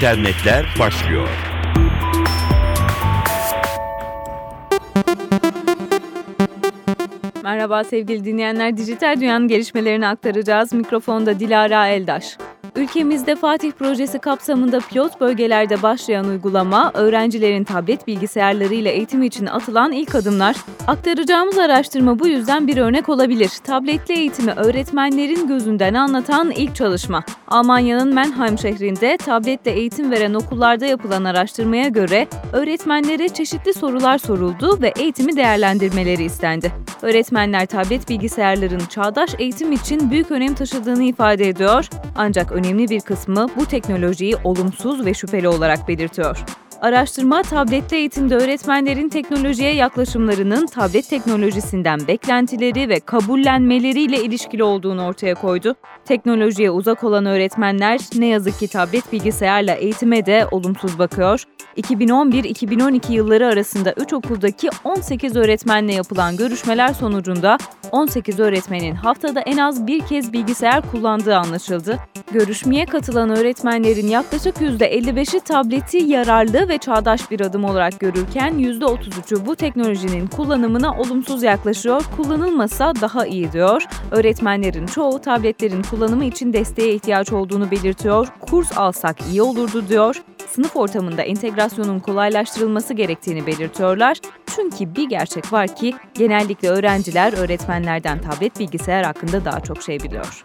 İnternetler başlıyor. Merhaba sevgili dinleyenler. Dijital dünyanın gelişmelerini aktaracağız. Mikrofonda Dilara Eldaş. Ülkemizde Fatih Projesi kapsamında pilot bölgelerde başlayan uygulama, öğrencilerin tablet bilgisayarlarıyla eğitim için atılan ilk adımlar. Aktaracağımız araştırma bu yüzden bir örnek olabilir. Tabletli eğitimi öğretmenlerin gözünden anlatan ilk çalışma. Almanya'nın Mannheim şehrinde tabletle eğitim veren okullarda yapılan araştırmaya göre öğretmenlere çeşitli sorular soruldu ve eğitimi değerlendirmeleri istendi. Öğretmenler tablet bilgisayarların çağdaş eğitim için büyük önem taşıdığını ifade ediyor ancak önemli bir kısmı bu teknolojiyi olumsuz ve şüpheli olarak belirtiyor. Araştırma, tabletli eğitimde öğretmenlerin teknolojiye yaklaşımlarının tablet teknolojisinden beklentileri ve kabullenmeleriyle ilişkili olduğunu ortaya koydu. Teknolojiye uzak olan öğretmenler ne yazık ki tablet bilgisayarla eğitime de olumsuz bakıyor. 2011-2012 yılları arasında 3 okuldaki 18 öğretmenle yapılan görüşmeler sonucunda 18 öğretmenin haftada en az bir kez bilgisayar kullandığı anlaşıldı. Görüşmeye katılan öğretmenlerin yaklaşık %55'i tableti yararlı ve çağdaş bir adım olarak görürken %33'ü bu teknolojinin kullanımına olumsuz yaklaşıyor, kullanılmasa daha iyi diyor. Öğretmenlerin çoğu tabletlerin kullanımı için desteğe ihtiyaç olduğunu belirtiyor, kurs alsak iyi olurdu diyor. Sınıf ortamında entegrasyonun kolaylaştırılması gerektiğini belirtiyorlar. Çünkü bir gerçek var ki genellikle öğrenciler öğretmenlerden tablet bilgisayar hakkında daha çok şey biliyor.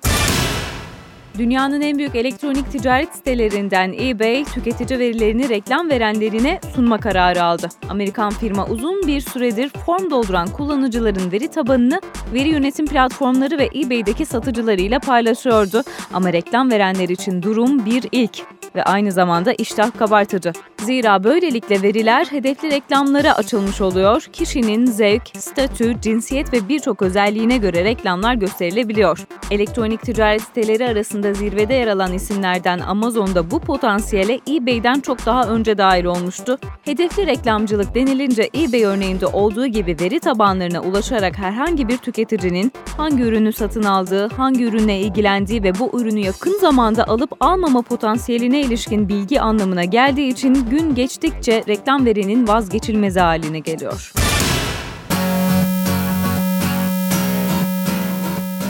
Dünyanın en büyük elektronik ticaret sitelerinden eBay, tüketici verilerini reklam verenlerine sunma kararı aldı. Amerikan firma uzun bir süredir form dolduran kullanıcıların veri tabanını veri yönetim platformları ve eBay'deki satıcılarıyla paylaşıyordu. Ama reklam verenler için durum bir ilk ve aynı zamanda iştah kabartıcı. Zira böylelikle veriler hedefli reklamlara açılmış oluyor. Kişinin zevk, statü, cinsiyet ve birçok özelliğine göre reklamlar gösterilebiliyor. Elektronik ticaret siteleri arasında zirvede yer alan isimlerden Amazon'da bu potansiyele eBay'den çok daha önce dahil olmuştu. Hedefli reklamcılık denilince eBay örneğinde olduğu gibi veri tabanlarına ulaşarak herhangi bir tüketicinin hangi ürünü satın aldığı, hangi ürünle ilgilendiği ve bu ürünü yakın zamanda alıp almama potansiyeline ilişkin bilgi anlamına geldiği için gün geçtikçe reklam verinin vazgeçilmezi haline geliyor.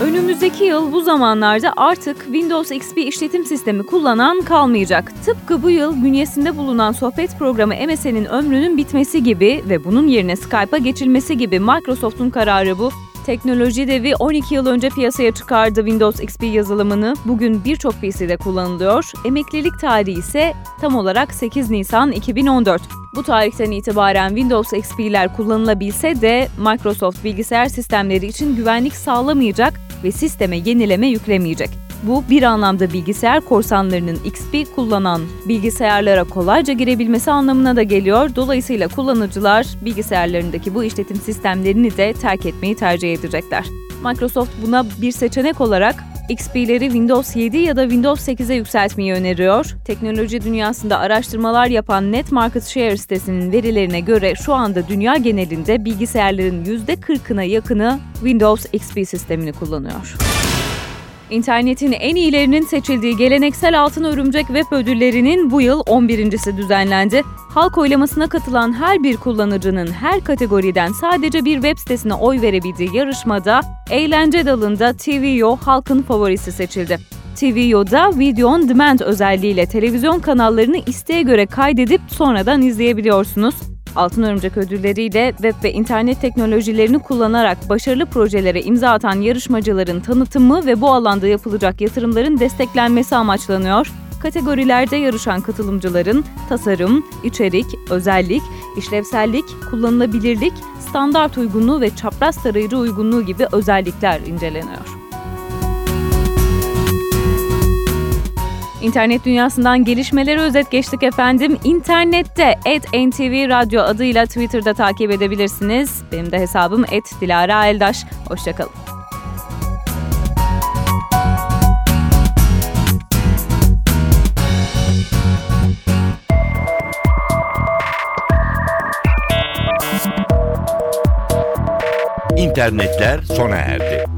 Önümüzdeki yıl bu zamanlarda artık Windows XP işletim sistemi kullanan kalmayacak. Tıpkı bu yıl bünyesinde bulunan sohbet programı MSN'in ömrünün bitmesi gibi ve bunun yerine Skype'a geçilmesi gibi Microsoft'un kararı bu. Teknoloji devi 12 yıl önce piyasaya çıkardı Windows XP yazılımını. Bugün birçok PC'de kullanılıyor. Emeklilik tarihi ise tam olarak 8 Nisan 2014. Bu tarihten itibaren Windows XP'ler kullanılabilse de Microsoft bilgisayar sistemleri için güvenlik sağlamayacak ve sisteme yenileme yüklemeyecek. Bu bir anlamda bilgisayar korsanlarının XP kullanan bilgisayarlara kolayca girebilmesi anlamına da geliyor. Dolayısıyla kullanıcılar bilgisayarlarındaki bu işletim sistemlerini de terk etmeyi tercih edecekler. Microsoft buna bir seçenek olarak XP'leri Windows 7 ya da Windows 8'e yükseltmeyi öneriyor. Teknoloji dünyasında araştırmalar yapan Net Market Share sitesinin verilerine göre şu anda dünya genelinde bilgisayarların %40'ına yakını Windows XP sistemini kullanıyor. İnternetin en iyilerinin seçildiği geleneksel Altın Örümcek Web Ödülleri'nin bu yıl 11.si düzenlendi. Halk oylamasına katılan her bir kullanıcının her kategoriden sadece bir web sitesine oy verebildiği yarışmada eğlence dalında TVO halkın favorisi seçildi. TVO'da Video On Demand özelliğiyle televizyon kanallarını isteğe göre kaydedip sonradan izleyebiliyorsunuz. Altın Örümcek ödülleriyle web ve internet teknolojilerini kullanarak başarılı projelere imza atan yarışmacıların tanıtımı ve bu alanda yapılacak yatırımların desteklenmesi amaçlanıyor. Kategorilerde yarışan katılımcıların tasarım, içerik, özellik, işlevsellik, kullanılabilirlik, standart uygunluğu ve çapraz tarayıcı uygunluğu gibi özellikler inceleniyor. İnternet dünyasından gelişmeleri özet geçtik efendim. İnternette @ntv radyo adıyla Twitter'da takip edebilirsiniz. Benim de hesabım @dilara eldaş. Hoşçakalın. İnternetler sona erdi.